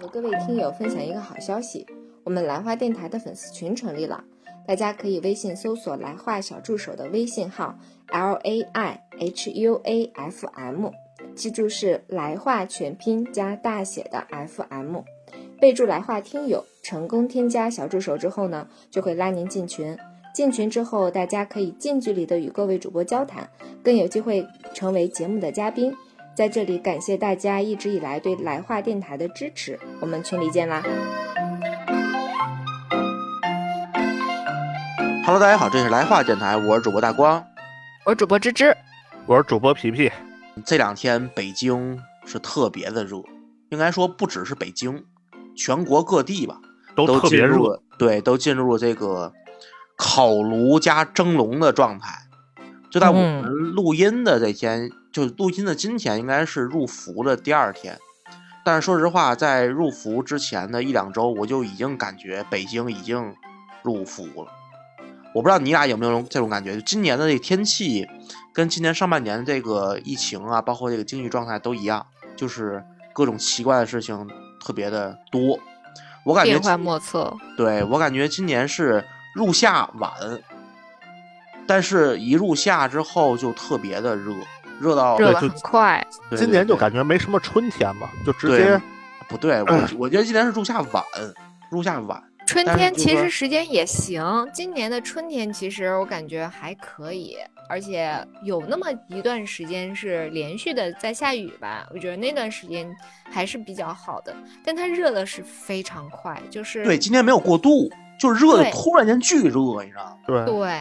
和 各位听友分享一个好消息，我们来话电台的粉丝群成立了，大家可以微信搜索“来话小助手”的微信号 l a i h u a f m，记住是来话全拼加大写的 f m，备注来话听友，成功添加小助手之后呢，就会拉您进群。进群之后，大家可以近距离的与各位主播交谈，更有机会成为节目的嘉宾。在这里感谢大家一直以来对来话电台的支持，我们群里见啦！Hello，大家好，这是来话电台，我是主播大光，我是主播芝芝，我是主播皮皮。这两天北京是特别的热，应该说不只是北京，全国各地吧都特别热，对，都进入这个烤炉加蒸笼的状态。就在我们录音的这天。就录音的今天应该是入伏的第二天，但是说实话，在入伏之前的一两周，我就已经感觉北京已经入伏了。我不知道你俩有没有这种感觉？就今年的这个天气，跟今年上半年这个疫情啊，包括这个经济状态都一样，就是各种奇怪的事情特别的多。我感觉变幻莫测。对我感觉今年是入夏晚，但是一入夏之后就特别的热。热到热很快，今年就感觉没什么春天嘛，就直接不对。我 我觉得今年是入夏晚，入夏晚。春天其实时间也行，今年的春天其实我感觉还可以，而且有那么一段时间是连续的在下雨吧，我觉得那段时间还是比较好的。但它热的是非常快，就是对，今天没有过渡，就热的突然间巨热，你知道吗？对对。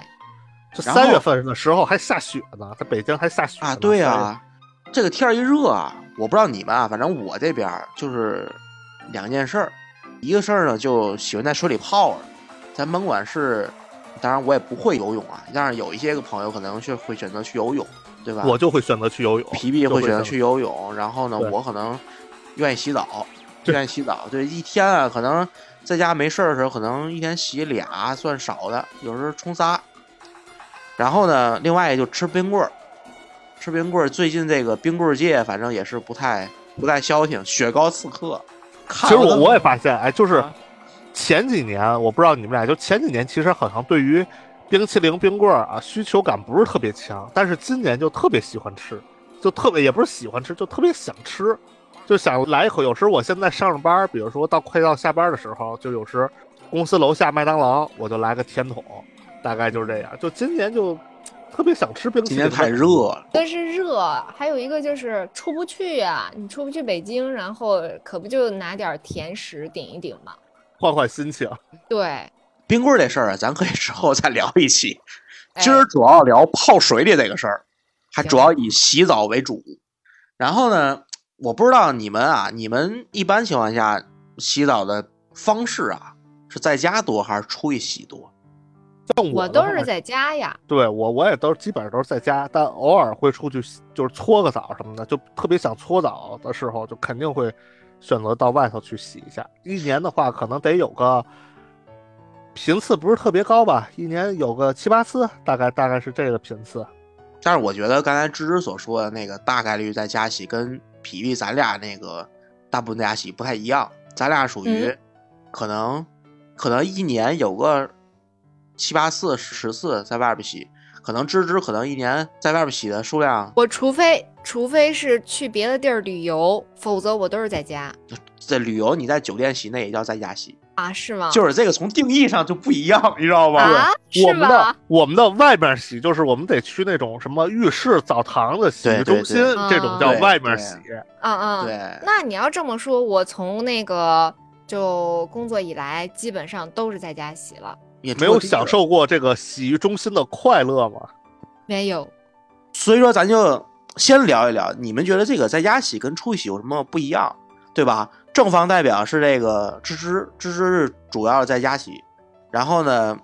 三月份的时候还下雪呢，在北京还下雪啊！对啊，这个天一热啊，我不知道你们啊，反正我这边就是两件事儿。一个事儿呢，就喜欢在水里泡着。咱甭管是，当然我也不会游泳啊，但是有一些个朋友可能去会选择去游泳，对吧？我就会选择去游泳。皮皮会选择去游泳，然后呢，我可能愿意洗澡，愿意洗澡。对，一天啊，可能在家没事儿的时候，可能一天洗俩算少的，有时候冲仨。然后呢，另外就吃冰棍儿，吃冰棍儿。最近这个冰棍儿界，反正也是不太不太消停，雪糕刺客。其实我我也发现，哎，就是前几年，我不知道你们俩，就前几年其实好像对于冰淇淋、冰棍儿啊需求感不是特别强，但是今年就特别喜欢吃，就特别也不是喜欢吃，就特别想吃，就想来一口。有时我现在上着班，比如说到快到下班的时候，就有时公司楼下麦当劳，我就来个甜筒。大概就是这样，就今年就特别想吃冰淇淋。今年太热了，一个是热，还有一个就是出不去呀。你出不去北京，然后可不就拿点甜食顶一顶嘛，换换心情。对，冰棍这事儿啊，咱可以之后再聊一期。今儿主要聊泡水里这个事儿，还主要以洗澡为主。然后呢，我不知道你们啊，你们一般情况下洗澡的方式啊，是在家多还是出去洗多？像我都是在家呀，对我我也都基本上都是在家，但偶尔会出去，就是搓个澡什么的，就特别想搓澡的时候，就肯定会选择到外头去洗一下。一年的话，可能得有个频次不是特别高吧，一年有个七八次，大概大概是这个频次。但是我觉得刚才芝芝所说的那个大概率在家洗，跟皮皮咱俩那个大部分在家洗不太一样，咱俩属于可能可能一年有个。七八次、十次在外边洗，可能芝芝可能一年在外边洗的数量，我除非除非是去别的地儿旅游，否则我都是在家。在旅游，你在酒店洗那也叫在家洗啊？是吗？就是这个从定义上就不一样，你知道吗？啊，我们的我们的外面洗，就是我们得去那种什么浴室、澡堂子洗浴中心，这种叫外面洗。嗯嗯，对。那你要这么说，我从那个就工作以来，基本上都是在家洗了。也没有享受过这个洗浴中心的快乐吗？没有。所以说，咱就先聊一聊，你们觉得这个在家洗跟出去洗有什么不一样，对吧？正方代表是这个芝芝，芝芝是主要在家洗，然后呢，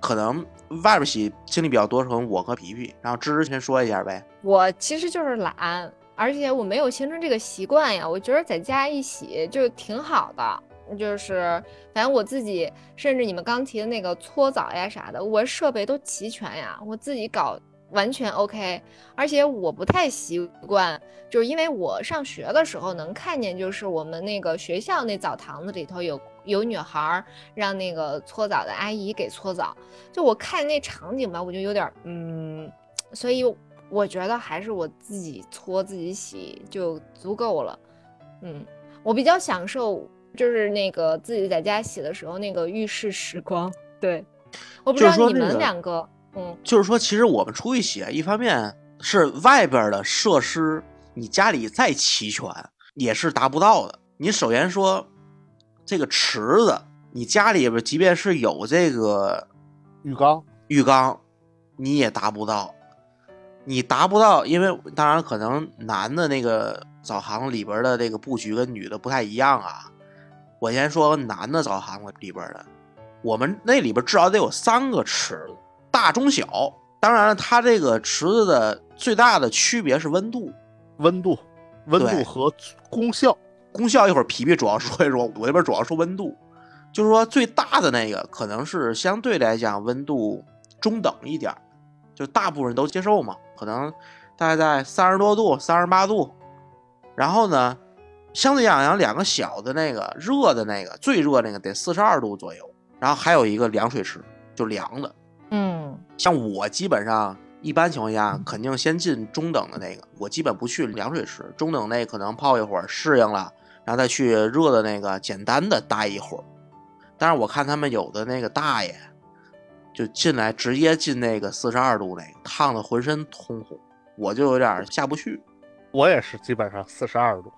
可能外边洗经历比较多，可能我和皮皮。然后芝芝先说一下呗。我其实就是懒，而且我没有形成这个习惯呀。我觉得在家一洗就挺好的。就是，反正我自己，甚至你们刚提的那个搓澡呀啥的，我设备都齐全呀，我自己搞完全 OK。而且我不太习惯，就是因为我上学的时候能看见，就是我们那个学校那澡堂子里头有有女孩让那个搓澡的阿姨给搓澡，就我看那场景吧，我就有点嗯，所以我觉得还是我自己搓自己洗就足够了。嗯，我比较享受就是那个自己在家洗的时候那个浴室时光。对，我不知道你们两个，嗯，就是说，其实我们出去洗，一方面是外边的设施，你家里再齐全也是达不到的。你首先说这个池子，你家里边即便是有这个浴缸，浴缸你也达不到，你达不到，因为当然可能男的那个澡堂里边的这个布局跟女的不太一样啊。我先说男的澡堂子里边的。我们那里边至少得有三个池子，大、中、小。当然了，它这个池子的最大的区别是温度，温度，温度和功效。功效一会儿皮皮主要说一说，我这边主要说温度。就是说最大的那个可能是相对来讲温度中等一点，就大部分人都接受嘛，可能大概在三十多度、三十八度。然后呢，相对讲讲两个小的那个热的那个最热那个得四十二度左右。然后还有一个凉水池，就凉的。嗯，像我基本上一般情况下肯定先进中等的那个，我基本不去凉水池。中等那可能泡一会儿适应了，然后再去热的那个简单的待一会儿。但是我看他们有的那个大爷就进来直接进那个四十二度那个，烫的浑身通红，我就有点下不去。我也是基本上四十二度，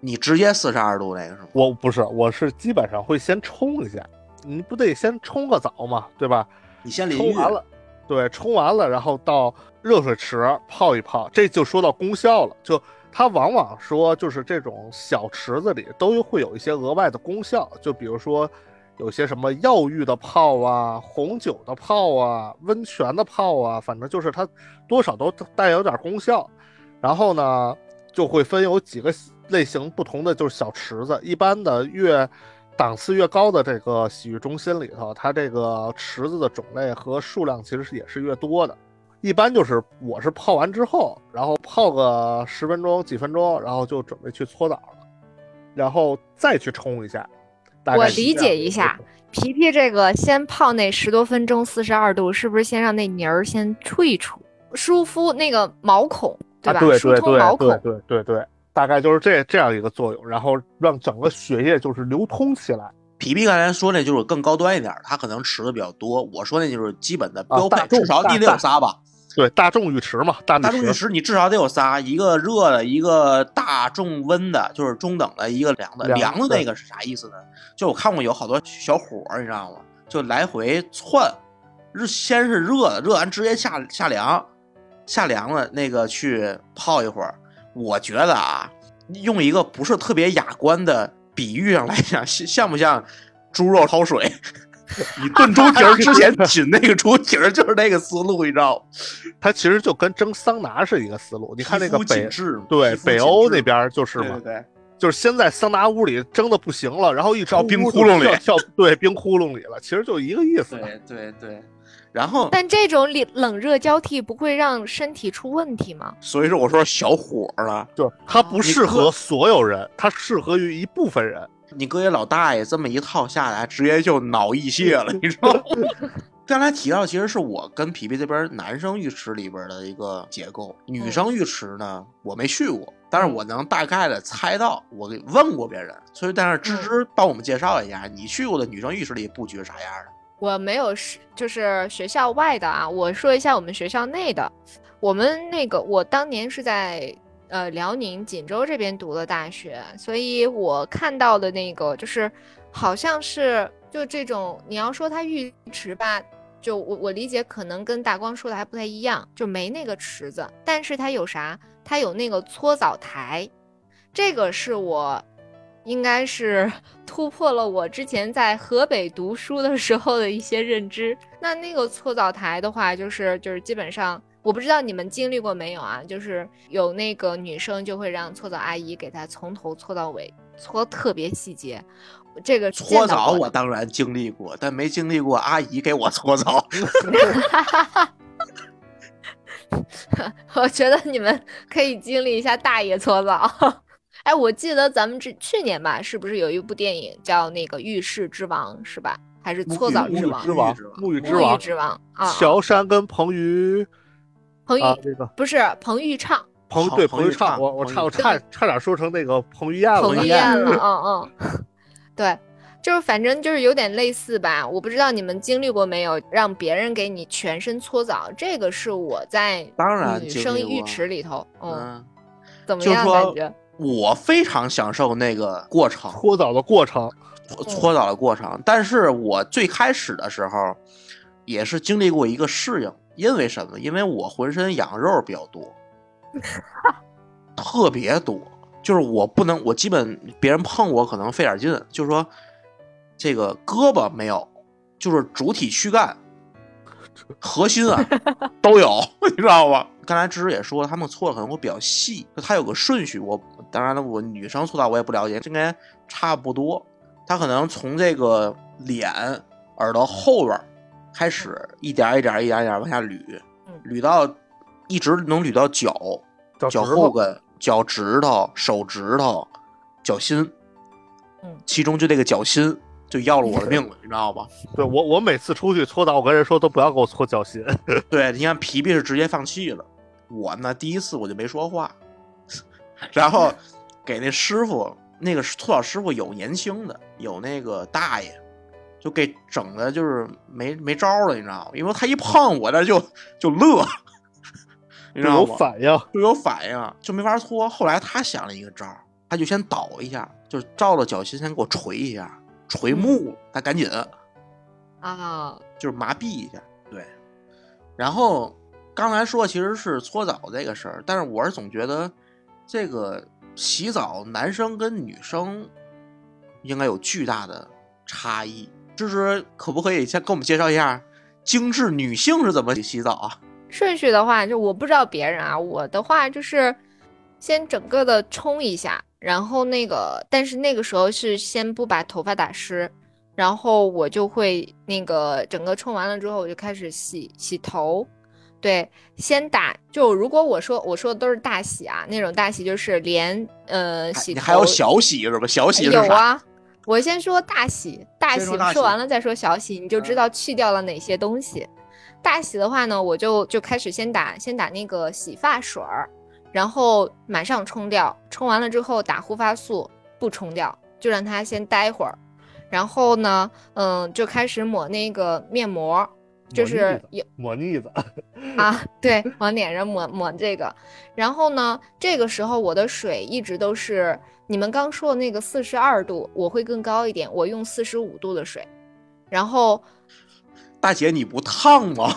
你直接四十二度那个是吗？我不是，我是基本上会先冲一下。你不得先冲个澡嘛，对吧？你先淋冲完了，对，冲完了，然后到热水池泡一泡，这就说到功效了。就它往往说，就是这种小池子里都会有一些额外的功效，就比如说有些什么药浴的泡啊、红酒的泡啊、温泉的泡啊，反正就是它多少都带有点功效。然后呢，就会分有几个类型不同的，就是小池子，一般的越。档次越高的这个洗浴中心里头，它这个池子的种类和数量其实是也是越多的。一般就是我是泡完之后，然后泡个十分钟、几分钟，然后就准备去搓澡了，然后再去冲一下。我理解一下，皮皮这个先泡那十多分钟，四十二度，是不是先让那泥儿先出一出，舒敷那个毛孔，对吧？疏通毛孔，对对对。大概就是这这样一个作用，然后让整个血液就是流通起来。皮皮刚才说那就是更高端一点，它可能池的比较多。我说那就是基本的标配，至少你得有仨吧？对，大众浴池嘛，大众浴池你至少得有仨，一个热的，一个大众温的，就是中等的，一个凉的。凉的那个是啥意思呢？就我看过有好多小伙儿，你知道吗？就来回窜，热先是热的，热完直接下下凉，下凉了那个去泡一会儿。我觉得啊，用一个不是特别雅观的比喻上来讲，像像不像猪肉焯水？你炖猪蹄儿之前紧那个猪蹄儿就是那个思路，你知道？它其实就跟蒸桑拿是一个思路。你看那个北对北欧那边就是嘛，对，就是先在桑拿屋里蒸的不行了，然后一跳冰窟窿里，跳对冰窟窿里了，其实就一个意思。对对对。然后，但这种冷冷热交替不会让身体出问题吗？所以说我说小伙了，就是它不适合所有人，它适合于一部分人。你搁一老大爷这么一套下来，直接就脑溢血了，你知道吗？刚才提到其实是我跟皮皮这边男生浴池里边的一个结构，女生浴池呢我没去过，但是我能大概的猜到，我给问过别人，所以但是芝芝帮我们介绍一下，你去过的女生浴池里布局是啥样的？我没有是就是学校外的啊，我说一下我们学校内的。我们那个我当年是在呃辽宁锦州这边读的大学，所以我看到的那个就是好像是就这种你要说它浴池吧，就我我理解可能跟大光说的还不太一样，就没那个池子，但是它有啥？它有那个搓澡台，这个是我。应该是 突破了我之前在河北读书的时候的一些认知。那那个搓澡台的话，就是就是基本上，我不知道你们经历过没有啊？就是有那个女生就会让搓澡阿姨给她从头搓到尾，搓特别细节。这个搓澡我当然经历过，但没经历过阿姨给我搓澡。我觉得你们可以经历一下大爷搓澡。哎，我记得咱们这去年吧，是不是有一部电影叫那个《浴室之王》，是吧？还是搓澡之王？之王，沐浴之王沐浴，之王啊！乔杉跟彭于彭于、啊，这个不是彭昱畅，彭对彭彭昱畅，我我差我差差点说成那个彭于晏了。彭于于晏晏了，嗯嗯，对，就是反正就是有点类似吧。我不知道你们经历过没有，让别人给你全身搓澡，这个是我在当然女生浴池里头，嗯，嗯，怎么样感觉？我非常享受那个过程，搓澡的过程，搓澡的过程。但是我最开始的时候，也是经历过一个适应，因为什么？因为我浑身羊肉比较多，特别多，就是我不能，我基本别人碰我可能费点劲，就是说这个胳膊没有，就是主体躯干、核心啊 都有，你知道吗？刚才芝芝也说了，他们错的可能会比较细，就它有个顺序。我当然了，我女生搓澡我也不了解，应该差不多。他可能从这个脸、耳朵后边儿开始，一点一点一点一点往下捋嗯，捋到一直能捋到脚、脚后跟、脚趾头、手指头、脚心。嗯其中就这个脚心就要了我的命了，你知道吧？对我我每次出去搓澡，我跟人说都不要给我搓脚心。对，你看皮皮是直接放弃了，我呢第一次我就没说话，然后给那师傅，那个搓澡师傅有年轻的，有那个大爷，就给整的就是没没招了，你知道吗？因为他一碰我那就就乐，你知道有？反应，就有反应，就没法搓。后来他想了一个招，他就先倒一下，就是照着脚心先给我捶一下，捶木了，他赶紧。啊，就是麻痹一下，对。然后刚才说其实是搓澡这个事儿，但是我是总觉得这个洗澡，男生跟女生应该有巨大的差异。就是可不可以先给我们介绍一下精致女性是怎么洗澡啊？顺序的话，就我不知道别人啊，我的话就是先整个的冲一下，然后那个，但是那个时候是先不把头发打湿，然后我就会那个整个冲完了之后，我就开始洗洗头。对，先打就如果我说我说的都是大洗啊，那种大洗就是连呃洗头你还有小洗是吧？小洗？有啊，我先说大洗，大洗说完了再说小洗，你就知嗯道去掉了哪些东西。大洗的话呢，我就就开始先打先打那个洗发水儿，然后马上冲掉，冲完了之后打护发素，不冲掉，就让它先待会儿。然后呢，嗯，就开始抹那个面膜，就是有抹腻子，啊，对，往脸上抹抹这个。然后呢，这个时候我的水一直都是你们刚说的那个四十二度，我会更高一点，我用四十五度的水。然后大姐你不烫吗？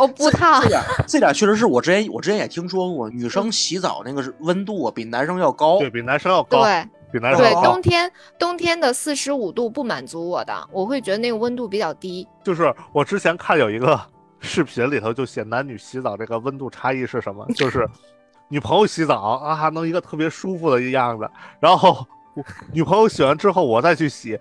哦，不烫这，点这点确实是我之前我之前也听说过，女生洗澡那个是温度啊比男生要高。对比男生要高，对比男生高冬。天冬天的四十五度不满足我的，我会觉得那个温度比较低。就是我之前看有一个 视频里头就写男女洗澡这个温度差异是什么，就是 女朋友洗澡啊，能一个特别舒服的一样子，然后我女朋友洗完之后我再去洗，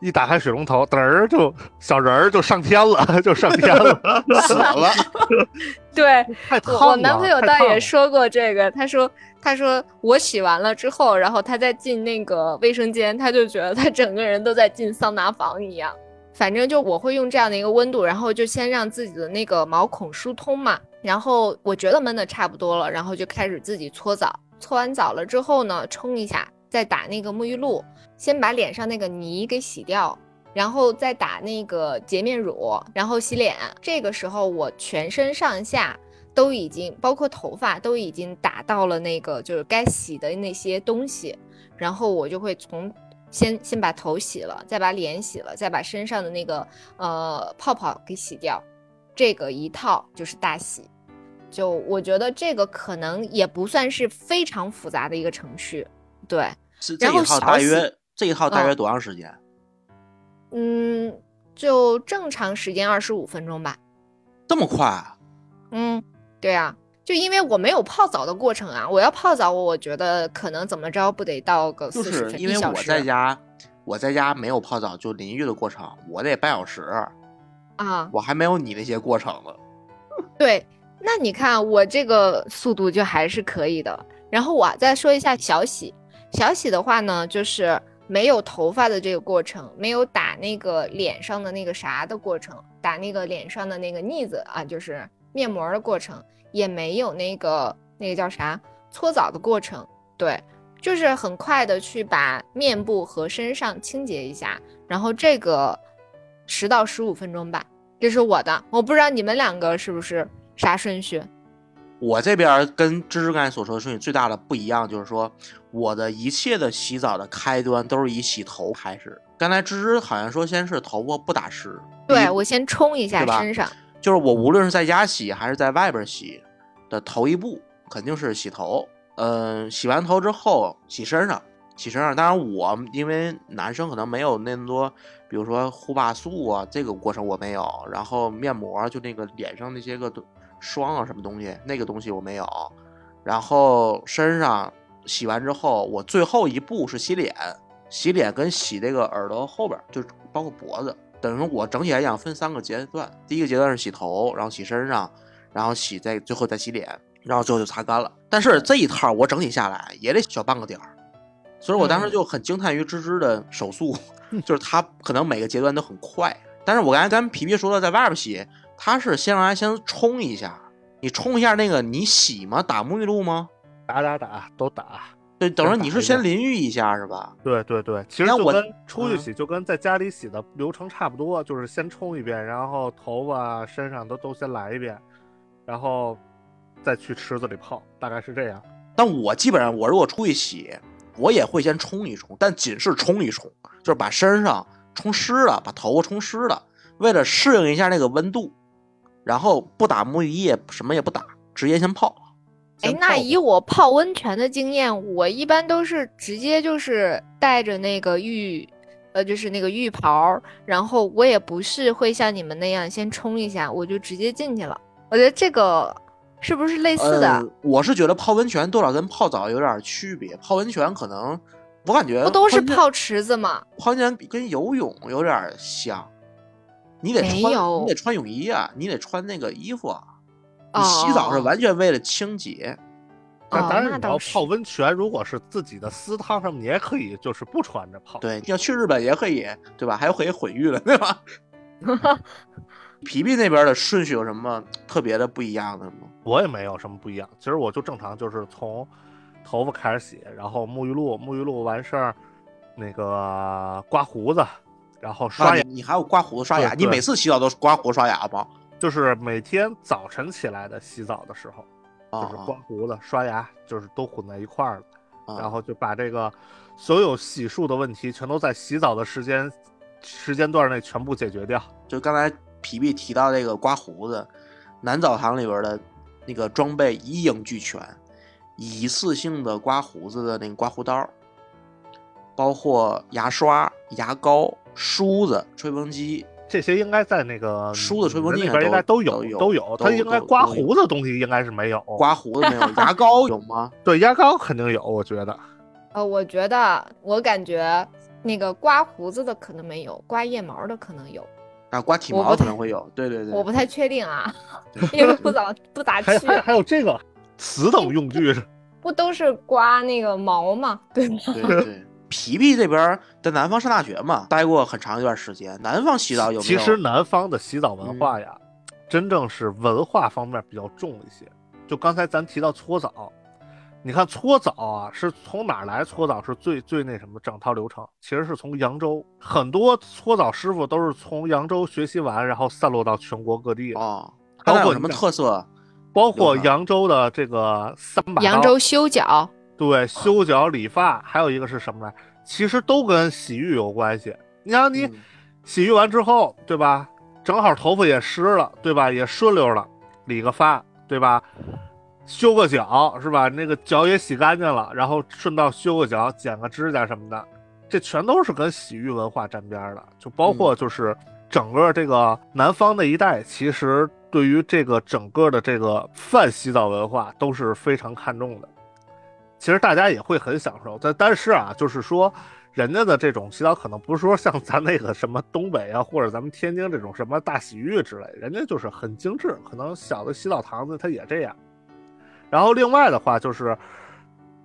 一打开水龙头，嘚儿就小人儿就上天了，就上天了，死了，对，太烫了。我我男朋友倒也说过这个，他说他说我洗完了之后，然后他再进那个卫生间，他就觉得他整个人都在进桑拿房一样。反正就我会用这样的一个温度，然后就先让自己的那个毛孔疏通嘛，然后我觉得闷的差不多了，然后就开始自己搓澡。搓完澡了之后呢，冲一下，再打那个沐浴露，先把脸上那个泥给洗掉，然后再打那个洁面乳，然后洗脸。这个时候我全身上下都已经，包括头发都已经打到了那个就是该洗的那些东西，然后我就会从先先把头洗了，再把脸洗了，再把身上的那个呃泡泡给洗掉，这个一套就是大洗。就我觉得这个可能也不算是非常复杂的一个程序，对，是这然后一套大约这一套大约嗯多长时间？嗯，就正常时间二十五分钟吧。这么快啊？嗯，对啊，就因为我没有泡澡的过程啊，我要泡澡，我觉得可能怎么着不得到个就四十分是因为我在家，我在家没有泡澡，就淋浴的过程，我得半小时，啊。我还没有你那些过程呢。对，那你看我这个速度就还是可以的。然后我再说一下小洗，小洗的话呢，就是没有头发的这个过程，没有打那个脸上的那个啥的过程，打那个脸上的那个腻子啊，就是面膜的过程，也没有那个那个叫啥搓澡的过程，对，就是很快的去把面部和身上清洁一下，然后这个十到十五分钟吧，这是我的，我不知道你们两个是不是啥顺序。我这边跟芝芝刚才所说的顺序最大的不一样，就是说我的一切的洗澡的开端都是以洗头开始。刚才芝芝好像说先是头发不打湿，对我先冲一下身上，就是我无论是在家洗还是在外边洗的头一步肯定是洗头。嗯，洗完头之后洗身上，洗身上。当然我因为男生可能没有那么多，比如说护发素啊，这个过程我没有。然后面膜就那个脸上那些个。霜啊，什么东西？那个东西我没有。然后身上洗完之后，我最后一步是洗脸，洗脸跟洗这个耳朵后边，就包括脖子。等于我整体来讲分三个阶段，第一个阶段是洗头，然后洗身上，然后洗再最后再洗脸，然后最后就擦干了。但是这一套我整体下来也得小半个点儿，所以我当时就很惊叹于芝芝的手速，就是他可能每个阶段都很快。但是我刚才跟皮皮说了，在外边洗。他是先让他先冲一下，你冲一下那个，你洗吗？打沐浴露吗？打打打都打。对，等于你是先淋浴一下是吧？对对对，其实就跟出去洗就跟在家里洗的流程差不多，就是先冲一遍，然后头发、身上都都先来一遍，然后再去池子里泡，大概是这样。但我基本上，我如果出去洗，我也会先冲一冲，但仅是冲一冲，就是把身上冲湿了，把头发冲湿了，为了适应一下那个温度。然后不打沐浴液，什么也不打，直接先泡。哎，那以我泡温泉的经验，我一般都是直接就是带着那个浴，呃，就是那个浴袍，然后我也不是会像你们那样先冲一下，我就直接进去了。我觉得这个是不是类似的？我是觉得泡温泉多少跟泡澡有点区别。泡温泉可能我感觉不都是泡池子吗？泡温泉跟游泳有点像。你得穿，你得穿泳衣啊！你得穿那个衣服啊！你洗澡是完全为了清洁。那当然，你要泡温泉，如果是自己的私汤什么，你也可以就是不穿着泡。对，你要去日本也可以，对吧？还可以混浴了，对吧？皮皮那边的顺序有什么特别的不一样的吗？我也没有什么不一样，其实我就正常，就是从头发开始洗，然后沐浴露，沐浴露完事儿，那个刮胡子。然后刷牙，你还有刮胡子刷牙？你每次洗澡都刮胡子刷牙吗？就是每天早晨起来的洗澡的时候，就是刮胡子刷牙，就是都混在一块儿了。然后就把这个所有洗漱的问题全都在洗澡的时间时间段内全部解决掉。就刚才皮皮提到这个刮胡子，男澡堂里边的那个装备一应俱全，一次性的刮胡子的那个刮胡刀，包括牙刷、牙膏。梳子、吹风机这些应该在那个梳子、吹风机里边应该都有，都有。它应该刮胡子的东西应该是没有，刮胡子没有。牙膏有吗？对，牙膏肯定有，我觉得。呃，我觉得，我感觉那个刮胡子的可能没有，刮腋毛的可能有。啊，刮体毛可能会有。对对对。我不太确定啊，因为不咋不咋去。还还有这个此等用具？不都是刮那个毛吗？对吗？对对。皮皮这边在南方上大学嘛，待过很长一段时间。南方洗澡有没有？其实南方的洗澡文化呀，真正是文化方面比较重一些。就刚才咱提到搓澡，你看搓澡啊，是从哪来？搓澡是最最那什么整套流程，其实是从扬州，很多搓澡师傅都是从扬州学习完，然后散落到全国各地啊。包括什么特色？包括扬州的这个三把扬州修脚。对，修脚理发，还有一个是什么呢？其实都跟洗浴有关系。你想，你洗浴完之后，对吧？正好头发也湿了，对吧？也顺溜了，理个发，对吧？修个脚，是吧？那个脚也洗干净了，然后顺道修个脚，剪个指甲什么的，这全都是跟洗浴文化沾边的。就包括就是整个这个南方那一带，其实对于这个整个的这个泛洗澡文化都是非常看重的。其实大家也会很享受，但但是啊，就是说，人家的这种洗澡可能不是说像咱那个什么东北啊，或者咱们天津这种什么大洗浴之类，人家就是很精致，可能小的洗澡堂子它也这样。然后另外的话就是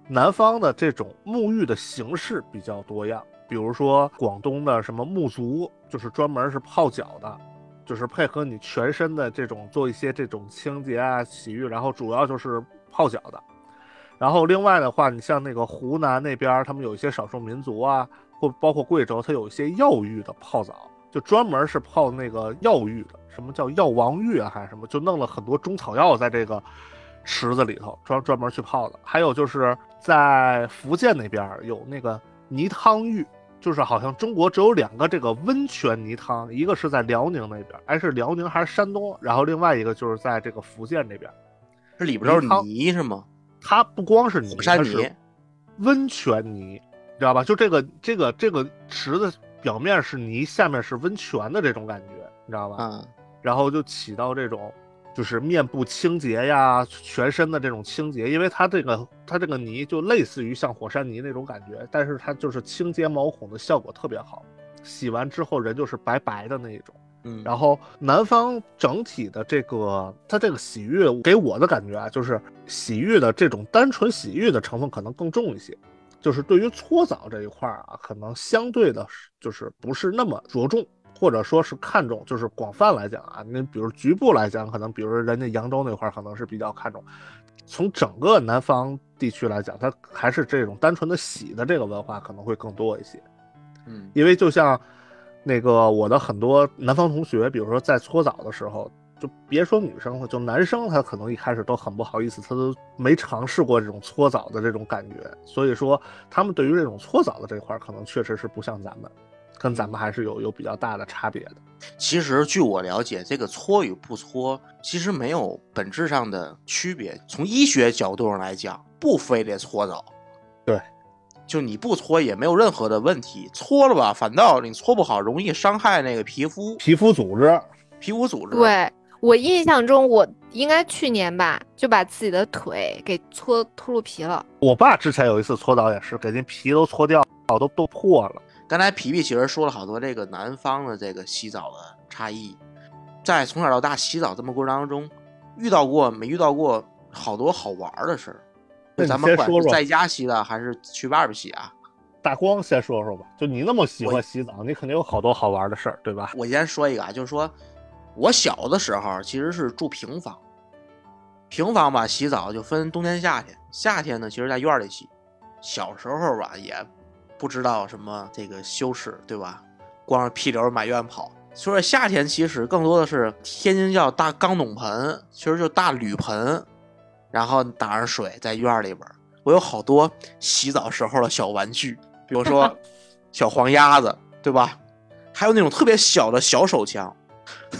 南方的这种沐浴的形式比较多样，比如说广东的什么沐足，就是专门是泡脚的，就是配合你全身的这种做一些这种清洁啊洗浴，然后主要就是泡脚的。然后另外的话，你像那个湖南那边，他们有一些少数民族啊，或包括贵州，它有一些药浴的泡澡，就专门是泡那个药浴的，什么叫药王浴啊，还是什么，就弄了很多中草药在这个池子里头，专专门去泡的。还有就是在福建那边有那个泥汤浴，就是好像中国只有两个这个温泉泥汤，一个是在辽宁那边，哎是辽宁还是山东？然后另外一个就是在这个福建这边，这里边都是泥是吗？它不光是泥，它是，温泉泥，知道吧？就这个这个这个池子表面是泥，下面是温泉的这种感觉，你知道吧？嗯。然后就起到这种就是面部清洁呀，全身的这种清洁，因为它这个它这个泥就类似于像火山泥那种感觉，但是它就是清洁毛孔的效果特别好，洗完之后人就是白白的那一种。嗯，然后南方整体的这个，它这个洗浴给我的感觉啊，就是洗浴的这种单纯洗浴的成分可能更重一些，就是对于搓澡这一块啊，可能相对的，就是不是那么着重，或者说是看重，就是广泛来讲啊，那比如局部来讲，可能比如人家扬州那块可能是比较看重，从整个南方地区来讲，它还是这种单纯的洗的这个文化可能会更多一些，嗯，因为就像。那个我的很多南方同学，比如说在搓澡的时候，就别说女生了，就男生他可能一开始都很不好意思，他都没尝试过这种搓澡的这种感觉，所以说他们对于这种搓澡的这块，可能确实是不像咱们，跟咱们还是有有比较大的差别的。其实据我了解，这个搓与不搓其实没有本质上的区别，从医学角度上来讲，不非得搓澡。对。就你不搓也没有任何的问题，搓了吧，反倒你搓不好，容易伤害那个皮肤、皮肤组织、皮肤组织。对我印象中，我应该去年吧，就把自己的腿给搓秃噜皮了。我爸之前有一次搓澡也是，给那皮都搓掉，都都破了。刚才皮皮其实说了好多这个南方的这个洗澡的差异，在从小到大洗澡这么过程当中，遇到过没遇到过好多好玩的事儿。咱们管是在家洗的还是去外边洗啊？大光先说说吧，就你那么喜欢洗澡，你肯定有好多好玩的事儿，对吧？我先说一个啊，就是说我小的时候其实是住平房，平房吧洗澡就分冬天夏天，夏天呢其实在院里洗。小时候吧也不知道什么这个羞耻，对吧？光着屁溜满院跑。所以夏天其实更多的是天津叫大钢桶盆，其实就大铝盆。然后打上水，在院里边，我有好多洗澡时候的小玩具，比如说 小黄鸭子，对吧？还有那种特别小的小手枪，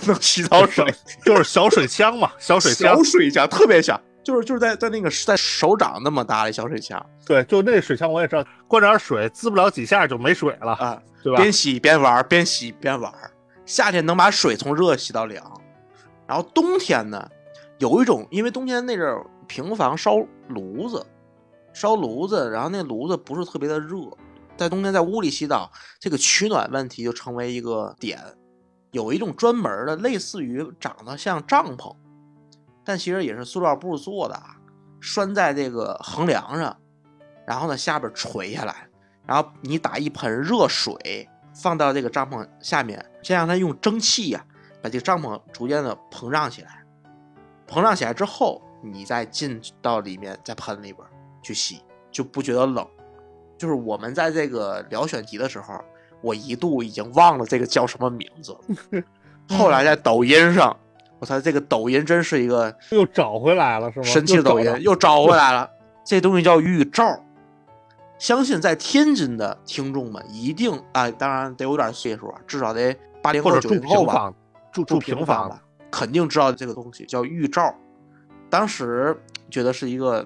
能洗澡水，就是小水枪嘛，小水枪，小水枪特别小，就是就是在在那个在手掌那么大的小水枪。对，就那水枪我也知道，灌点水滋不了几下就没水了啊，对吧？边洗边玩，边洗边玩。夏天能把水从热洗到凉，然后冬天呢，有一种因为冬天那阵儿。平房烧炉子，烧炉子，然后那炉子不是特别的热，在冬天在屋里洗澡，这个取暖问题就成为一个点。有一种专门的，类似于长得像帐篷，但其实也是塑料布做的啊，拴在这个横梁上，然后呢下边垂下来，然后你打一盆热水放到这个帐篷下面，先让它用蒸汽呀把这个帐篷逐渐的膨胀起来，膨胀起来之后。你再进到里面，在盆里边去洗，就不觉得冷。就是我们在这个聊选题的时候，我一度已经忘了这个叫什么名字了。后来在抖音上，我操，这个抖音真是一个又找回来了，是吗？神奇的抖音又找回来了。这东西叫浴罩，相信在天津的听众们一定啊，当然得有点岁数，至少得八零后九零后吧，住住平房吧，肯定知道这个东西叫浴罩。当时觉得是一个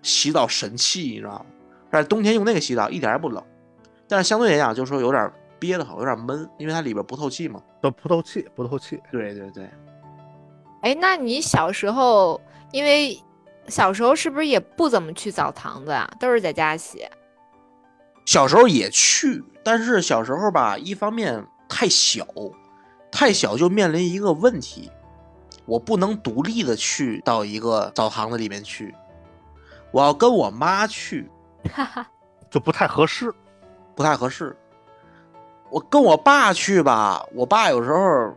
洗澡神器，你知道吗？在冬天用那个洗澡一点也不冷，但是相对来讲就是说有点憋得慌，有点闷，因为它里边不透气嘛。不透气，不透气。对对对。哎，那你小时候，因为小时候是不是也不怎么去澡堂子啊？都是在家洗？小时候也去，但是小时候吧，一方面太小，太小就面临一个问题，我不能独立的去到一个澡堂子里面去，我要跟我妈去，哈哈，就不太合适。不太合适。我跟我爸去吧，我爸有时候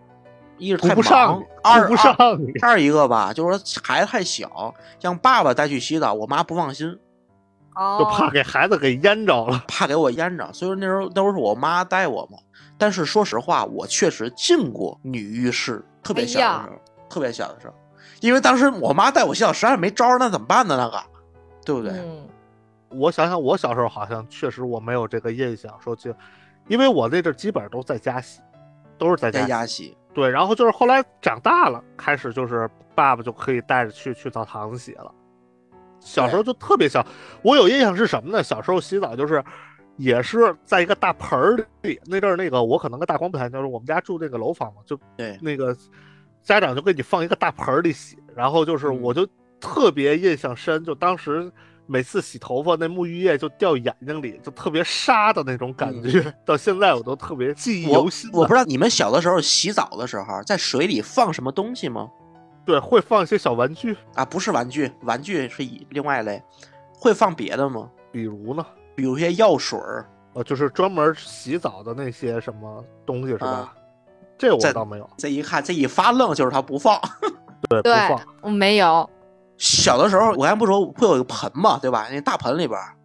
一是太不上忙，二顾不上二一个吧，就是说孩子太小，让爸爸带去洗澡，我妈不放心，哦，就怕给孩子给淹着了。怕给我淹着，所以说那时候那时候是我妈带我嘛。但是说实话，我确实进过女浴室，特别小的时候，特别小的时候，因为当时我妈带我洗澡，实在没招儿，那怎么办呢？那个，对不对？嗯，我想想，我小时候好像确实我没有这个印象，说就，因为我那阵儿基本上都在家洗，都是在在家洗。家洗，对，然后就是后来长大了，开始就是爸爸就可以带着去去澡堂子洗了。小时候就特别小，我有印象是什么呢？小时候洗澡就是，也是在一个大盆儿里。那阵儿那个我可能跟大光不太，就是我们家住那个楼房嘛，就对，那个家长就给你放一个大盆儿里洗，然后就是嗯我就特别印象深，就当时每次洗头发那沐浴液就掉眼睛里，就特别沙的那种感觉，到现在我都特别记忆犹新呢。我不知道你们小的时候洗澡的时候，在水里放什么东西吗？对，会放一些小玩具，啊，不是玩具，玩具是一另外一类，会放别的吗？比如呢，比如一些药水儿，呃，就是专门洗澡的那些什么东西是吧？啊这我在倒没有，这一看这一发愣就是他不放。对，不放。，我没有，小的时候，我刚才不说会有一个盆嘛，对吧？那大盆里边儿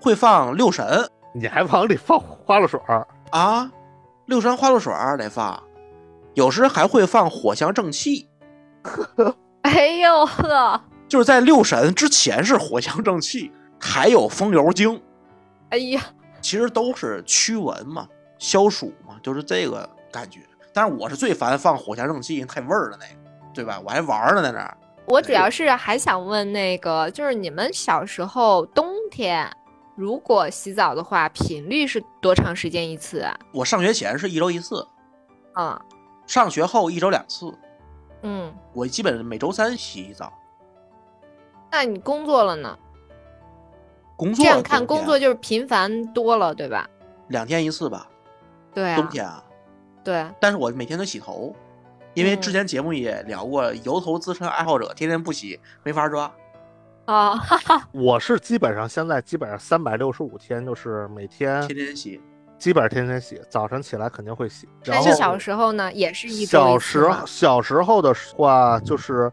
会放六神你还往里放花露水儿，啊，六神花露水儿得放，有时还会放藿香正气，哎呦呵，就是在六神之前是藿香正气，还有风油精，哎呀，其实都是驱蚊嘛、消暑嘛，就是这个感觉。但是我是最烦放藿香正气，太味儿了那个，对吧？我还玩儿呢在那儿。我主要是还想问那个，就是你们小时候冬天如果洗澡的话，频率是多长时间一次啊？我上学前是一周一次，嗯上学后一周两次。嗯，我基本每周三洗一澡。那你工作了呢？工作这样看，工作就是频繁多了，对吧？两天一次吧，对啊，冬天啊。对，但是我每天都洗头，因为嗯之前节目也聊过，油头资深爱好者天天不洗没法抓。啊，哈哈，我是基本上现在基本上三百六十五天，就是每天天天洗，基本上天天洗，早晨起来肯定会洗。然后但是小时候呢，也是一周小时小时候的话，就是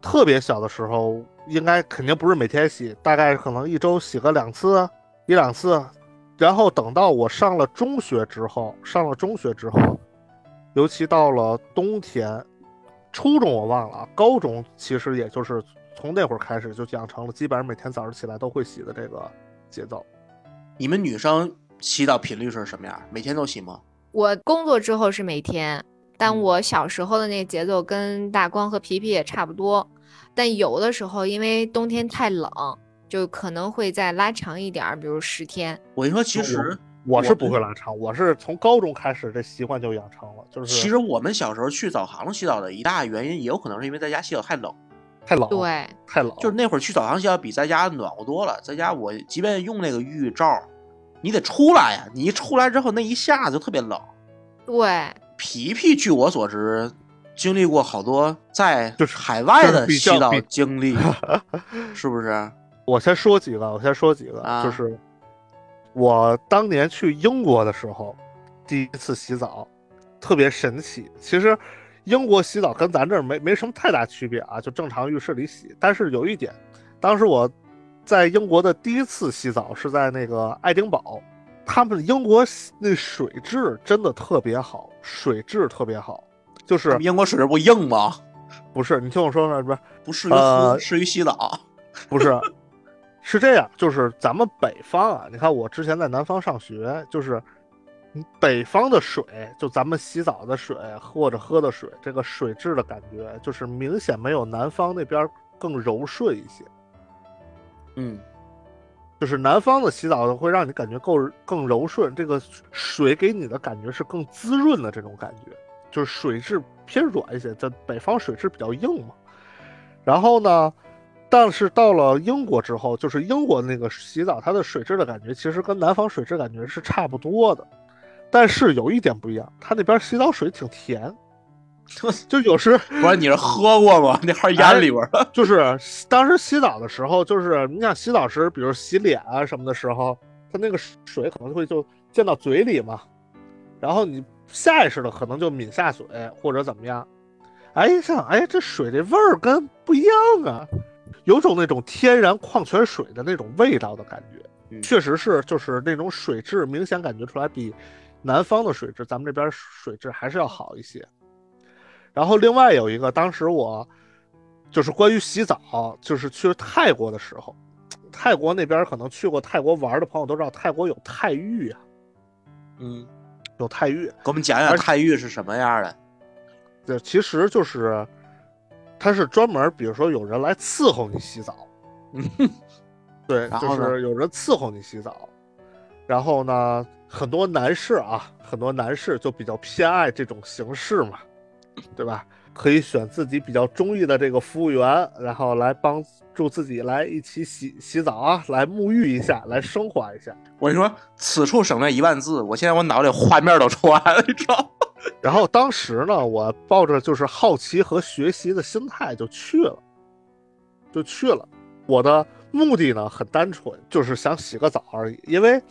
特别小的时候，应该肯定不是每天洗，大概可能一周洗个两次，一两次。然后等到我上了中学之后，上了中学之后，尤其到了冬天，初中我忘了啊，高中其实也就是从那会儿开始就养成了基本上每天早上起来都会洗的这个节奏。你们女生洗澡频率是什么样？每天都洗吗？我工作之后是每天，但嗯我小时候的那个节奏跟大光和皮皮也差不多，但有的时候因为冬天太冷，就可能会再拉长一点儿，比如十天。我跟你说，其实我是不会拉长，我是从高中开始这习惯就养成了，就是其实我们小时候去澡堂洗澡的一大原因，也有可能是因为在家洗澡太冷。太冷，对，太冷，就是那会儿去澡堂洗澡比在家暖和多了，在家我即便用那个浴罩，你得出来呀，你一出来之后那一下就特别冷。对，皮皮据我所知，经历过好多在就是海外的洗澡经历，是不是？我先说几个，我先说几个，啊就是我当年去英国的时候，第一次洗澡，特别神奇。其实英国洗澡跟咱这儿没没什么太大区别啊，就正常浴室里洗。但是有一点，当时我在英国的第一次洗澡是在那个爱丁堡，他们英国那水质真的特别好，水质特别好，就是英国水质不硬吗？不是你听我说说，不是不适于喝，呃适于洗澡。不是，是这样，就是咱们北方啊，你看我之前在南方上学，就是北方的水，就咱们洗澡的水或者喝的水，这个水质的感觉，就是明显没有南方那边更柔顺一些。嗯，就是南方的洗澡会让你感觉够更柔顺，这个水给你的感觉是更滋润的这种感觉，就是水质偏软一些。在北方水质比较硬嘛，然后呢，但是到了英国之后，就是英国那个洗澡，它的水质的感觉其实跟南方水质感觉是差不多的，但是有一点不一样，它那边洗澡水挺甜，就有时不是你是喝过吗？那还眼里边的，就是当时洗澡的时候，就是你想洗澡时，比如洗脸啊什么的时候，它那个水可能会就溅到嘴里嘛，然后你下意识的可能就抿下嘴或者怎么样，哎一想，哎这水这味儿跟不一样啊。有种那种天然矿泉水的那种味道的感觉，确实是，就是那种水质明显感觉出来比南方的水质，咱们这边水质还是要好一些。然后另外有一个，当时我就是关于洗澡，就是去泰国的时候，泰国那边可能去过泰国玩的朋友都知道，泰国有泰浴啊，嗯，有泰浴，给我们讲讲泰浴是什么样的？对，其实就是。他是专门，比如说有人来伺候你洗澡，对，就是有人伺候你洗澡。然后呢，很多男士啊，很多男士就比较偏爱这种形式嘛，对吧？可以选自己比较中意的这个服务员，然后来帮助自己来一起洗洗澡啊，来沐浴一下，来升华一下。我跟你说，此处省略一万字，我现在我脑里画面都出来了，你知道。然后当时呢，我抱着就是好奇和学习的心态就去了，就去了。我的目的呢很单纯，就是想洗个澡而已。因为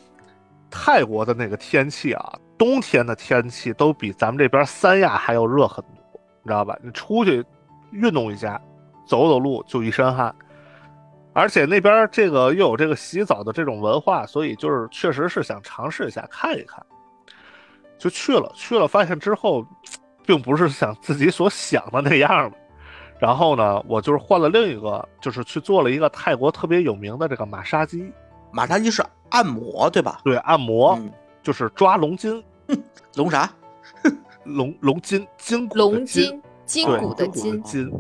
泰国的那个天气啊，冬天的天气都比咱们这边三亚还要热很多，你知道吧？你出去运动一下，走走路就一身汗。而且那边这个又有这个洗澡的这种文化，所以就是确实是想尝试一下看一看。就去了，去了，发现之后，并不是想自己所想的那样的。然后呢，我就是换了另一个，就是去做了一个泰国特别有名的这个马杀鸡。马杀鸡是按摩对吧？对，按摩就是抓龙筋。龙啥？龙龙筋筋骨龙筋筋骨的筋筋。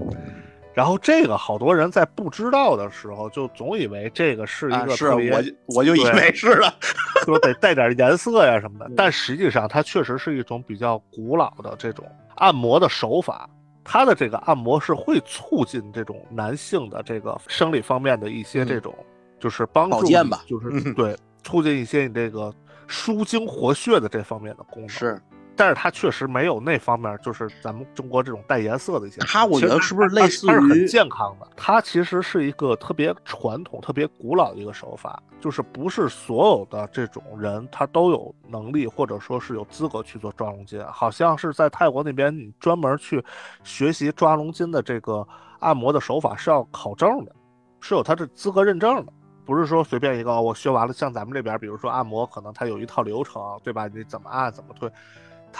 然后这个好多人在不知道的时候，就总以为这个是一个特别，我我就以为是了，说得带点颜色呀什么的。但实际上，它确实是一种比较古老的这种按摩的手法。它的这个按摩是会促进这种男性的这个生理方面的一些这种，就是帮助，就是对促进一些你这个舒筋活血的这方面的功能。是。但是它确实没有那方面，就是咱们中国这种带颜色的一些。它我觉得是不是类似于很健康的？它其实是一个特别传统、特别古老的一个手法，就是不是所有的这种人他都有能力或者说是有资格去做抓龙筋。好像是在泰国那边，你专门去学习抓龙筋的这个按摩的手法是要考证的，是有它的资格认证的，不是说随便一个我学完了。像咱们这边，比如说按摩，可能它有一套流程，对吧？你怎么按，怎么推。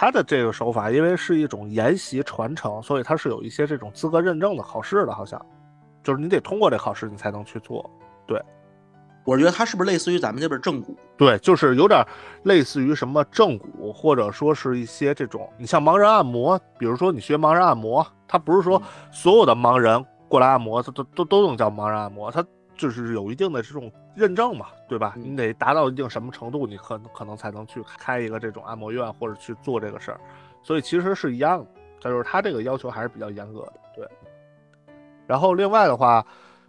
他的这个手法，因为是一种研习传承，所以它是有一些这种资格认证的考试的，好像，就是你得通过这考试，你才能去做。对，我觉得它是不是类似于咱们这边正骨？对，就是有点类似于什么正骨，或者说是一些这种，你像盲人按摩，比如说你学盲人按摩，他不是说所有的盲人过来按摩，他都都都能叫盲人按摩，他。就是有一定的这种认证嘛，对吧？你得达到一定什么程度，你可可能才能去开一个这种按摩院或者去做这个事儿，所以其实是一样的。再就是他这个要求还是比较严格的，对。然后另外的话，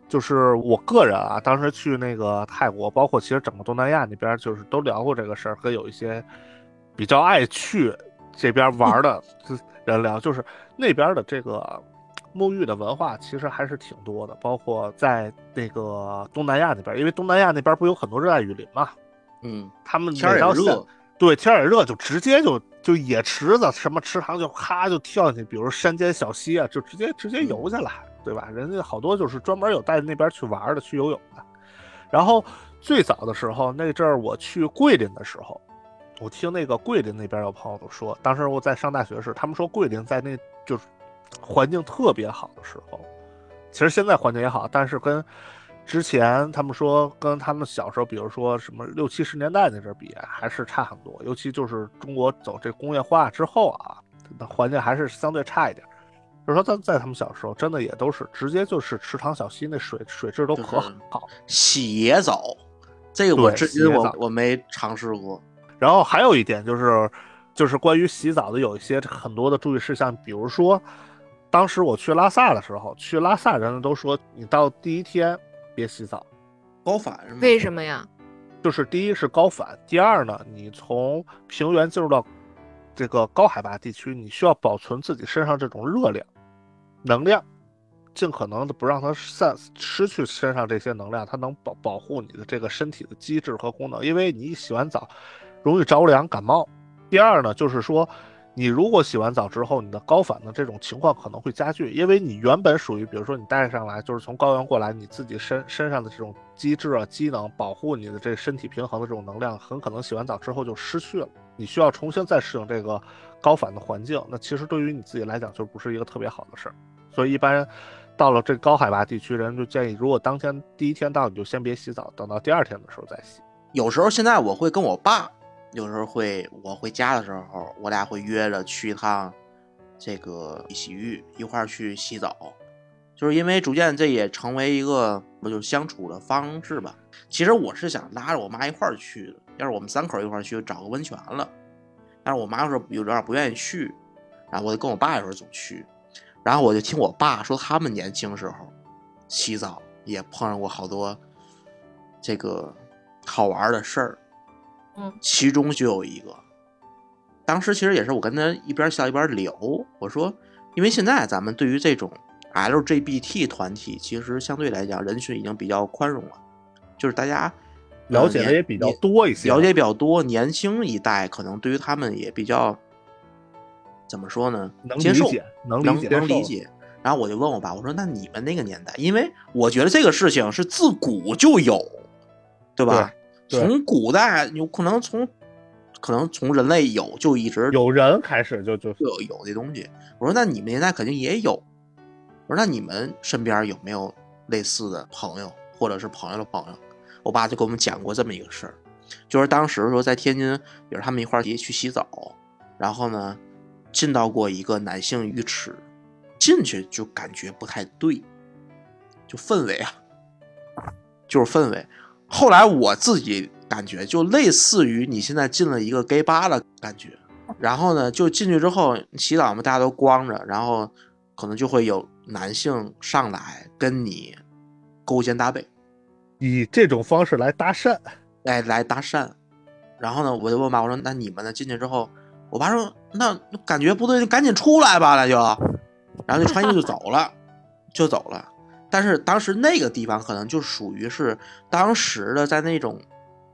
就是我个人啊，当时去那个泰国，包括其实整个东南亚那边，就是都聊过这个事儿，跟有一些比较爱去这边玩的人聊，就是那边的这个。沐浴的文化其实还是挺多的，包括在那个东南亚那边，因为东南亚那边不有很多热带雨林嘛，嗯，他们天也热，对，天也热，就直接就就野池子什么池塘就咔就跳进去，比如山间小溪啊，就直接直接游下来，对吧？人家好多就是专门有带那边去玩的，去游泳的。然后最早的时候，那阵儿我去桂林的时候，我听那个桂林那边有朋友都说，当时我在上大学时，他们说桂林在那就是。环境特别好的时候，其实现在环境也好，但是跟之前他们说跟他们小时候，比如说什么六七十年代那阵比，还是差很多。尤其就是中国走这工业化之后啊，那环境还是相对差一点。就是说在在他们小时候，真的也都是直接就是池塘小溪那水水质都可好。洗野澡，这个我至今我我没尝试过。然后还有一点就是，就是关于洗澡的有一些很多的注意事项，比如说。当时我去拉萨的时候，去拉萨人都说你到第一天别洗澡，高反是吗？为什么呀？就是第一是高反，第二呢，你从平原进入到这个高海拔地区，你需要保存自己身上这种热量、能量，尽可能的不让它散失去身上这些能量，它能保保护你的这个身体的机制和功能，因为你一洗完澡容易着凉感冒。第二呢，就是说。你如果洗完澡之后，你的高反的这种情况可能会加剧，因为你原本属于，比如说你带上来就是从高原过来，你自己身身上的这种机制啊、机能保护你的这身体平衡的这种能量，很可能洗完澡之后就失去了，你需要重新再适应这个高反的环境。那其实对于你自己来讲，就不是一个特别好的事儿。所以一般到了这高海拔地区，人就建议，如果当天第一天到，你就先别洗澡，等到第二天的时候再洗。有时候现在我会跟我爸。有时候会，我回家的时候，我俩会约着去一趟这个洗浴，一块儿去洗澡。就是因为逐渐这也成为一个不就相处的方式吧。其实我是想拉着我妈一块儿去的，要是我们三口一块儿去找个温泉了。但是我妈说有点不愿意去，然后我就跟我爸有时候总去。然后我就听我爸说，他们年轻时候洗澡也碰上过好多这个好玩的事儿。其中就有一个，当时其实也是我跟他一边笑一边聊，我说，因为现在咱们对于这种 LGBT 团体，其实相对来讲人群已经比较宽容了，就是大家了解的也比较多一些，了解比较多，年轻一代可能对于他们也比较怎么说呢？能接受，能理解，能理解。然后我就问我爸，我说那你们那个年代，因为我觉得这个事情是自古就有，对吧？从古代有可能从，可能从人类有就一直有人开始就就有有这东西。我说那你们年代肯定也有。我说那你们身边有没有类似的朋友，或者是朋友的朋友？我爸就给我们讲过这么一个事儿，就是当时说在天津，也是他们一块儿去洗澡，然后呢进到过一个男性浴池，进去就感觉不太对，就氛围啊，就是氛围。后来我自己感觉就类似于你现在进了一个 gay 吧的感觉，然后呢，就进去之后洗澡嘛，大家都光着，然后可能就会有男性上来跟你勾肩搭背，以这种方式来搭讪，来来搭讪。然后呢，我就问爸，我说那你们呢？进去之后，我爸说那感觉不对，赶紧出来吧，那就，然后就穿衣服就走了，就走了。但是当时那个地方可能就属于是当时的在那种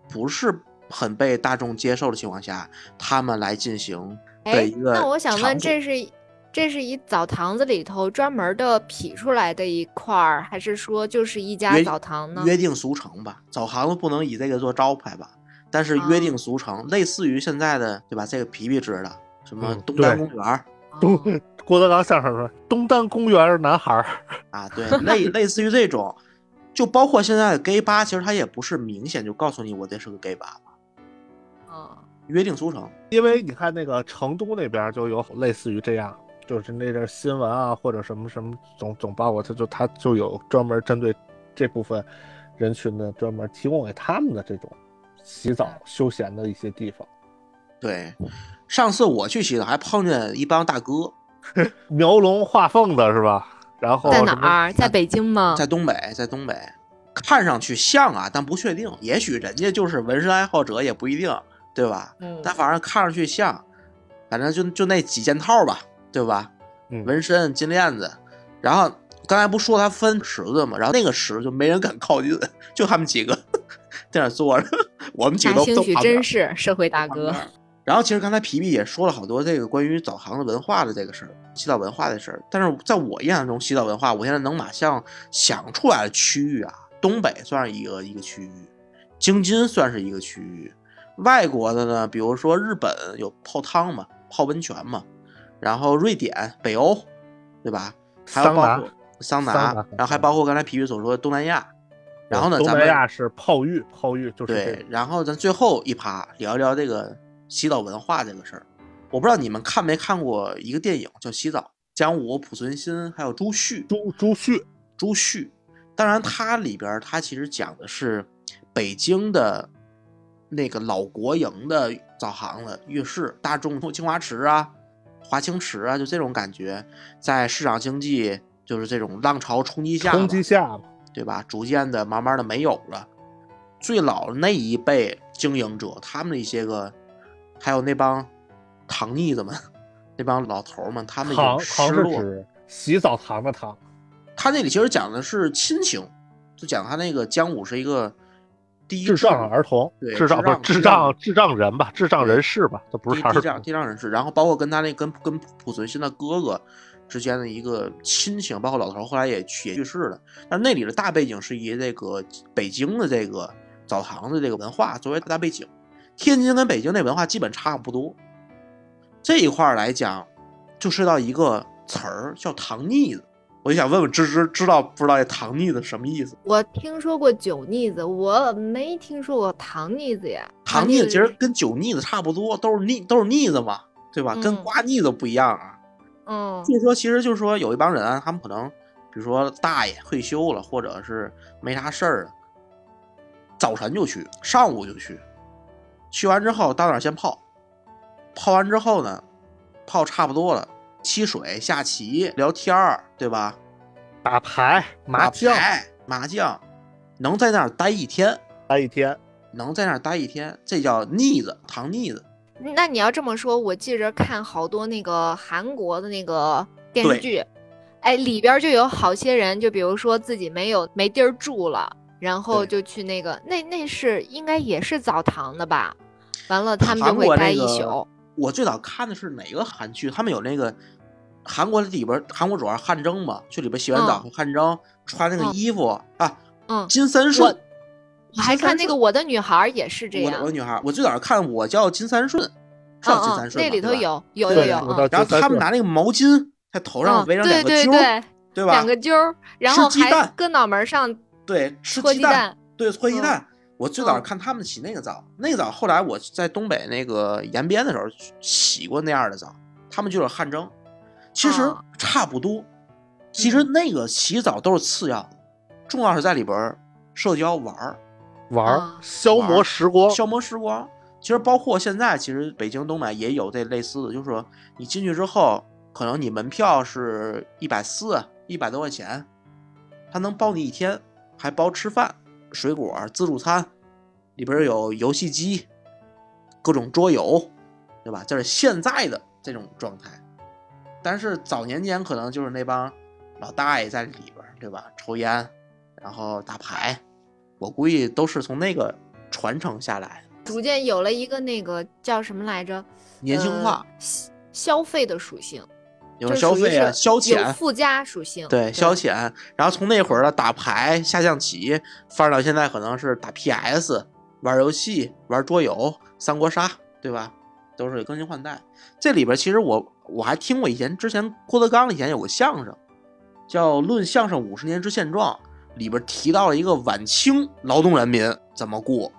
不是很被大众接受的情况下，他们来进行的一个。那我想问，这是这是一澡堂子里头专门的劈出来的一块儿，还是说就是一家澡堂呢？约定俗成吧，澡堂子不能以这个做招牌吧？但是约定俗成，类似于现在的对吧？这个皮皮知道什么东单公园。东郭德纲相声说：“东单公园男孩儿啊，对，类类似于这种，就包括现在的 gay 吧，其实他也不是明显就告诉你我这是个 gay 吧啊，约定俗成。因为你看那个成都那边就有类似于这样，就是那阵新闻啊或者什么什么总总报过，他就他就有专门针对这部分人群的专门提供给他们的这种洗澡休闲的一些地方。对。”上次我去洗澡，还碰见一帮大哥，描龙画凤的是吧？然后在哪儿？在北京吗？在东北，在东北，看上去像啊，但不确定。也许人家就是纹身爱好者，也不一定，对吧？嗯。但反正看上去像，反正就就那几件套吧，对吧？嗯纹身、金链子，然后刚才不说他分池子吗？然后那个池就没人敢靠近，就他们几个 在那坐着，我们几个都兴许真是社会大哥。然后其实刚才皮皮也说了好多这个关于澡堂的文化的这个事儿，洗澡文化的事儿。但是在我印象中，洗澡文化我现在能马上想出来的区域啊，东北算是一个一个区域，京津算是一个区域。外国的呢，比如说日本有泡汤嘛，泡温泉嘛，然后瑞典、北欧，对吧？还有桑拿、桑拿，然后还包括刚才皮皮所说的东南亚。然后呢，东南亚是泡浴，泡浴就是对。然后咱最后一趴聊一聊这个。洗澡文化这个事儿，我不知道你们看没看过一个电影叫《洗澡》，姜武、濮存昕还有朱旭。朱朱旭，朱旭。当然，它里边它其实讲的是北京的那个老国营的澡堂子、浴室，大众、清华池啊，华清池啊，就这种感觉，在市场经济就是这种浪潮冲击下，冲击下嘛，对吧？逐渐的、慢慢的没有了。最老的那一辈经营者，他们的一些个，还有那帮糖腻子们，那帮老头儿们，他们失糖是落。指洗澡堂的糖，他那里其实讲的是亲情，就讲他那个姜武是一个第一智障儿童，对智障不是智障智障人吧，智障人士吧，这不是智障是儿童。地障人士，然后包括跟他那跟跟濮存昕的哥哥之间的一个亲情，包括老头后来也去也去世了。但是那里的大背景是以这个北京的这个澡堂的这个文化作为大背景，天津跟北京那文化基本差不多。这一块儿来讲，就涉及到一个词儿叫糖腻子。我就想问问芝芝，知道不知道这糖腻子什么意思？我听说过酒腻子，我没听说过糖腻子呀。糖腻子子其实跟酒腻子差不多，都是腻都是腻子嘛，对吧？跟嗯瓜腻子不一样啊。嗯就是说，其实就是说，有一帮人啊，他们可能，比如说大爷退休了，或者是没啥事儿，早晨就去，上午就去，去完之后到那儿先泡，泡完之后呢，泡差不多了，沏水、下棋、聊天儿，对吧？打牌、麻打将，牌麻将，能在那儿待一天，待一天，能在那儿待一天，这叫腻子，糖腻子。那你要这么说，我记着看好多那个韩国的那个电视剧，哎，里边就有好些人，就比如说自己没有没地儿住了，然后就去那个那那是应该也是澡堂的吧？完了他们就会待一国那个宿。我最早看的是哪个韩剧？他们有那个韩国里边，韩国主要是汗蒸嘛，去里边洗完澡嗯汗蒸，穿那个嗯衣服啊，嗯，金三顺。我还看那个《我的女孩》也是这样我的，女孩，我最早看我叫金三顺，是嗯叫金嗯三，顺那里头有有有有，嗯然后他们拿那个毛巾在头上嗯围上两对对个揪对吧？两个揪，然后还搁脑门上对，吃搓鸡鸡蛋，对，搓鸡嗯蛋。我最早看他们洗那个澡，那个澡后来我在东北那个延边的时候洗过那样的澡，他们就是汗蒸，其实啊差不多。其实嗯那个洗澡都是次要的，重要是在里边儿社交玩儿、玩儿啊消磨时光，消磨时光。其实包括现在，其实北京、东北也有这类似的，就是说你进去之后，可能你门票是一百四、一百多块钱，他能包你一天，还包吃饭、水果、自助餐，里边有游戏机、各种桌游，对吧？这是现在的这种状态。但是早年间可能就是那帮老大爷在里边，对吧？抽烟，然后打牌，我估计都是从那个传承下来的。逐渐有了一个那个叫什么来着？年轻化，呃消消费的属性，有消费啊，是消有遣，附加属性。对，消遣。然后从那会儿的打牌、下象棋，发展到现在可能是打 PS、玩游戏、玩桌游、三国杀，对吧？都是更新换代。这里边其实我我还听过以前之前郭德纲以前有个相声，叫《论相声五十年之现状》，里边提到了一个晚清劳动人民怎么过，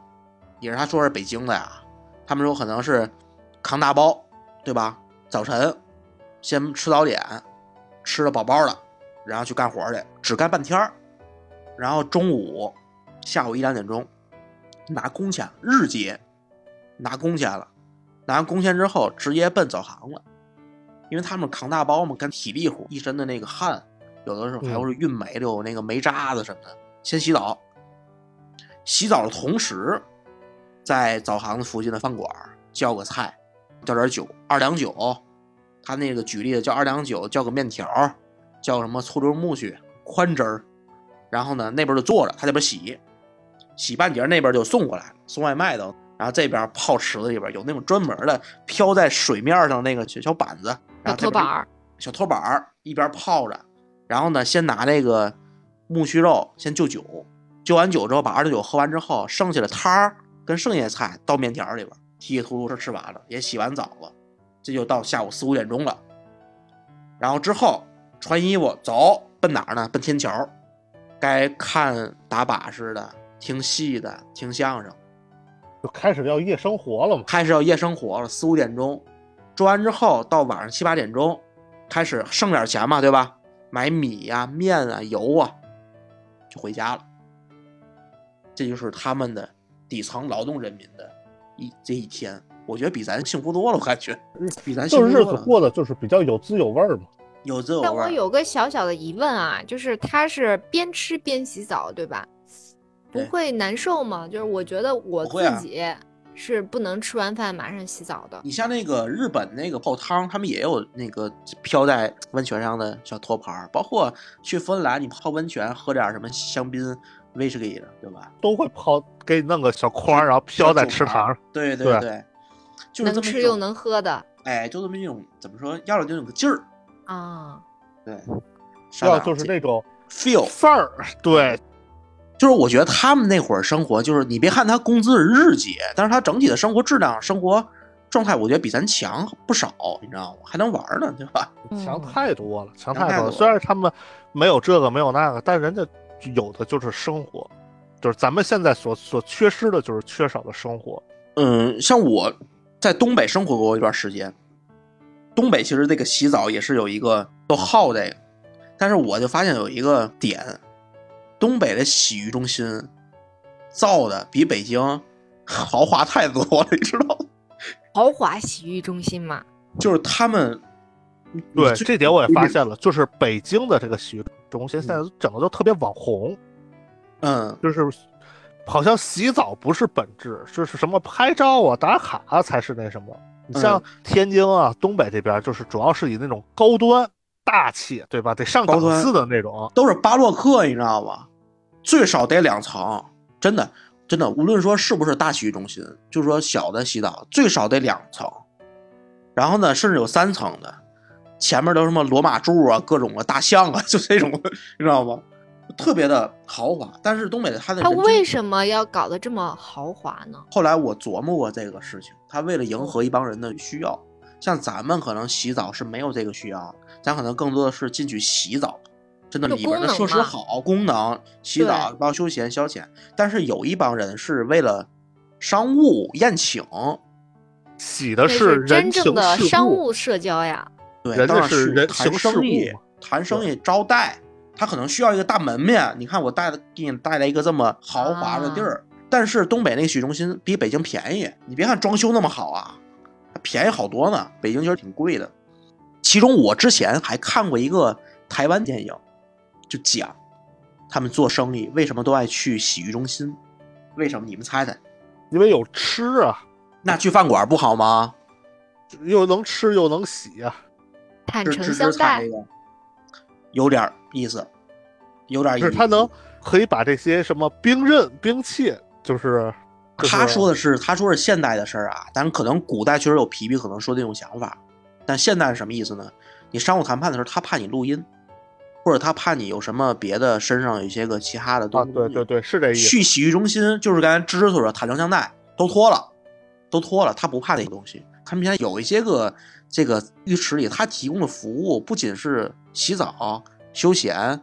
也是他说是北京的呀。他们说可能是扛大包，对吧？早晨先吃早点，吃的饱饱的，然后去干活去，只干半天儿，然后中午、下午一两点钟拿工钱，日结拿工钱了，拿完工钱之后直接奔澡堂了，因为他们扛大包嘛，干体力活，一身的那个汗，有的时候还有是运煤的，有那个煤渣子什么的，先洗澡，洗澡的同时，在澡堂子附近的饭馆儿叫个菜，叫点酒，二两酒。他那个举例的叫二两酒，叫个面条，叫什么醋溜木须、宽汁儿。然后呢，那边就坐着，他这边洗，洗半截儿那边就送过来了，送外卖的。然后这边泡池子里边有那种专门的飘在水面上那个小小板子，然小后托板儿，小托板儿一边泡着，然后呢，先拿那个木须肉先就酒，就完酒之后把二两酒喝完之后，剩下的汤儿跟剩下的菜倒面条里边，稀里糊涂是吃完了，也洗完澡了，这就到下午四五点钟了。然后之后穿衣服走，奔哪儿呢？奔天桥，该看打把式的、听戏的、听相声。就开始要夜生活了嘛。开始要夜生活了，四五点钟，做完之后到晚上七八点钟，开始剩点钱嘛，对吧？买米呀、面啊、油啊，就回家了。这就是他们的底层劳动人民的一这一天。我觉得比咱幸福多了，我感觉 比咱就是日子幸福多了。过得就是比较有滋有味儿嘛。有滋有味儿。但我有个小小的疑问啊，就是他是边吃边洗澡，对吧？不会难受吗？就是我觉得我自己是不能吃完饭马上洗澡的。你像那个日本那个泡汤，他们也有那个飘在温泉上的小托盘儿，包括去芬兰你泡温泉喝点什么香槟、威士忌的，对吧？都会泡给你弄个小筐，然后飘在池塘上。对对对，就是这能么，吃又能喝的哎，就这么一种怎么说，要了就那个劲儿，啊，对，要就是那种 feel，范儿，对，就是我觉得他们那会儿生活，就是你别看他工资是日结，但是他整体的生活质量、生活状态，我觉得比咱强不少，你知道吗？还能玩呢，对吧？强嗯太多了，强太多了。强太多了虽然他们没有这个没有那个，但人家有的就是生活，就是咱们现在所所缺失的就是缺少的生活。嗯，像我在东北生活过一段时间，东北其实这个洗澡也是有一个都好这个，但是我就发现有一个点，东北的洗浴中心造的比北京 豪华太多了，你知道吗？豪华洗浴中心嘛，就是他们，对，这点我也发现了，就是北京的这个洗浴中心现在整个都特别网红，嗯，就是好像洗澡不是本质，就是什么拍照啊、打卡啊才是那什么。你像嗯天津啊、东北这边，就是主要是以那种高端、大气，对吧？得上档次的那种。都是巴洛克，你知道吗？最少得两层，真的真的，无论说是不是大洗浴中心，就是说小的洗澡，最少得两层，然后呢，甚至有三层的，前面都什么罗马柱啊，各种啊大象啊，就这种，你知道吗？特别的豪华。但是东北的它的他为什么要搞得这么豪华呢？后来我琢磨过这个事情，他为了迎合一帮人的需要，像咱们可能洗澡是没有这个需要，咱可能更多的是进去洗澡，真的里边的设施好，功能洗澡包括休闲消遣。但是有一帮人是为了商务宴请，洗的是是真正的，商务社交呀。对，人家到那儿去是人谈情世生意，谈生意招待，他可能需要一个大门面。你看我带的给你带来一个这么豪华的地儿，但是东北那个洗浴中心比北京便宜。你别看装修那么好啊，它便宜好多呢。北京其实挺贵的。其中我之前还看过一个台湾电影，就讲他们做生意为什么都爱去洗浴中心，为什么？你们猜猜？因为有吃啊，那去饭馆不好吗？又能吃又能洗啊。坦诚相待有点意思，有点意思。就是他能可以把这些什么兵刃、兵器，就是他说的的是，他说是现代的事儿啊，但是可能古代确实有皮皮可能说这种想法，但现代是什么意思呢？你商务谈判的时候，他怕你录音，或者他怕你有什么别的身上有一些个其他的东啊，西。对对对，是这意思。去洗浴中心就是刚才芝芝所说，坦诚相待，都脱了，都脱了，他不怕那个东西。他们现在有一些个这个浴池里，他提供的服务不仅是洗澡、休闲，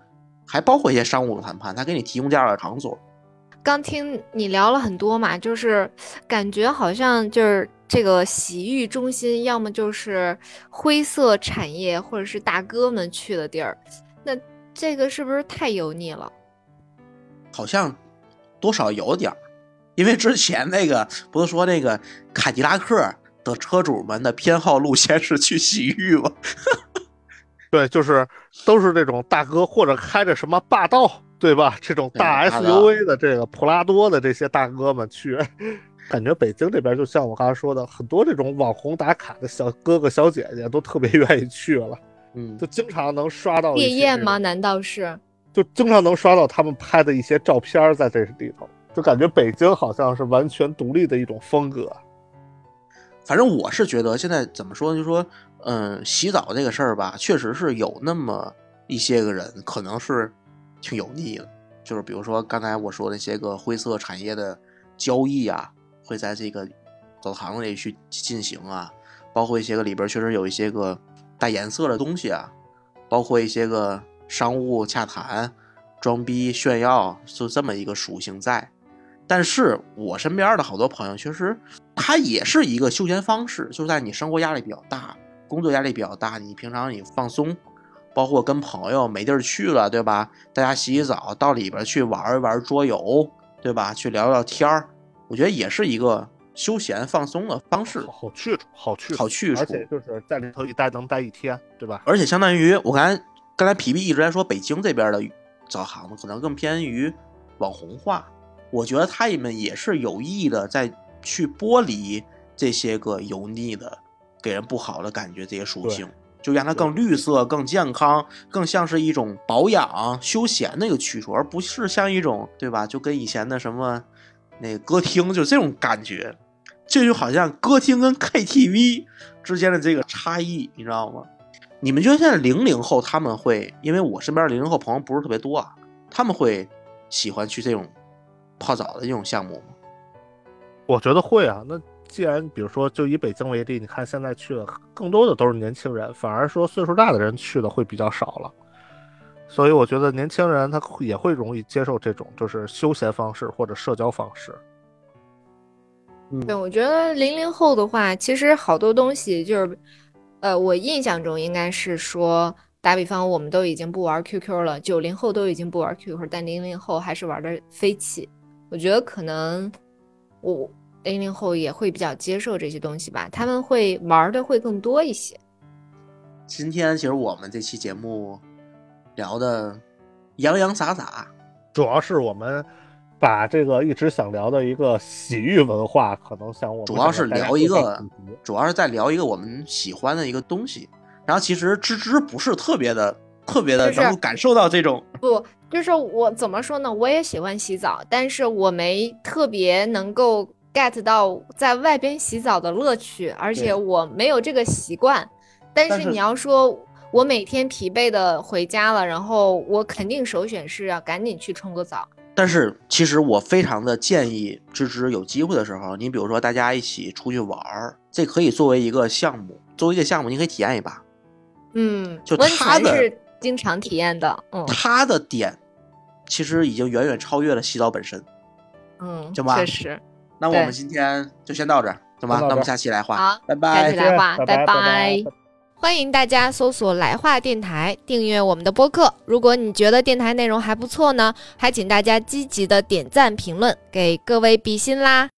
还包括一些商务的谈判，他给你提供这样的场所。刚听你聊了很多嘛，就是感觉好像就是这个洗浴中心，要么就是灰色产业，或者是大哥们去的地儿。那这个是不是太油腻了？好像多少有点儿，因为之前那个不是说那个凯迪拉克的车主们的偏好路线是去洗浴吗？对，就是都是这种大哥或者开着什么霸道，对吧？这种大 SUV 的这个普拉多的这些大哥们去，感觉北京这边就像我刚才说的，很多这种网红打卡的小哥哥小姐姐都特别愿意去了，嗯就，经常能刷到一些这种烈焰吗？难道是？就经常能刷到他们拍的一些照片儿在这里头，就感觉北京好像是完全独立的一种风格。反正我是觉得现在怎么说呢，就说嗯，洗澡这个事儿吧，确实是有那么一些个人可能是挺油腻的，就是比如说刚才我说那些个灰色产业的交易啊，会在这个澡堂子里去进行啊，包括一些个里边确实有一些个带颜色的东西啊，包括一些个商务洽谈、装逼炫耀，就这么一个属性在。但是我身边的好多朋友，确实它也是一个休闲方式，就在你生活压力比较大、工作压力比较大，你平常你放松，包括跟朋友没地儿去了，对吧？大家洗洗澡，到里边去玩一玩桌游，对吧？去聊聊天儿，我觉得也是一个休闲放松的方式，好去处，好去处，好去处，而且就是在里头一待能待一天，对吧？而且相当于我刚才刚才皮皮一直在说北京这边的澡堂子，可能更偏于网红化。我觉得他们也是有意的在去剥离这些个油腻的、给人不好的感觉这些属性，就让它更绿色、更健康、更像是一种保养、休闲的一个去处，而不是像一种对吧？就跟以前的什么那歌厅就这种感觉，这就好像歌厅跟 KTV 之间的这个差异，你知道吗？你们觉得现在零零后他们会，因为我身边零零后朋友不是特别多啊，他们会喜欢去这种。泡澡的这种项目吗？我觉得会啊。那既然比如说，就以北京为例，你看现在去的更多的都是年轻人，反而说岁数大的人去的会比较少了。所以我觉得年轻人他也会容易接受这种就是休闲方式或者社交方式。对，我觉得零零后的话，其实好多东西就是，呃，我印象中应该是说。打比方，我们都已经不玩 QQ 了，九零后都已经不玩 QQ，但零零后还是玩的飞起。我觉得可能我零零后也会比较接受这些东西吧，他们会玩的会更多一些。今天其实我们这期节目聊的洋洋洒洒，主要是我们把这个一直想聊的一个洗浴文化，可能想我主要是聊一个，主要是在聊一个我们喜欢的一个东西。然后其实芝芝不是特别的特别的能够感受到这种不，就是我怎么说呢？我也喜欢洗澡，但是我没特别能够 get 到在外边洗澡的乐趣，而且我没有这个习惯。但是你要说我每天疲惫的回家了，然后我肯定首选是要赶紧去冲个澡。但是其实我非常的建议芝芝有机会的时候，你比如说大家一起出去玩儿，这可以作为一个项目，作为一个项目，你可以体验一把。嗯，就他的是经常体验的，嗯，他的点其实已经远远超越了洗澡本身，嗯，行吧？确实。那我们今天就先到这儿，行吧？那我们下期来话，好，拜拜。下期来话，拜拜。欢迎大家搜索“来话电台”，订阅我们的播客。如果你觉得电台内容还不错呢，还请大家积极的点赞评论，给各位比心啦。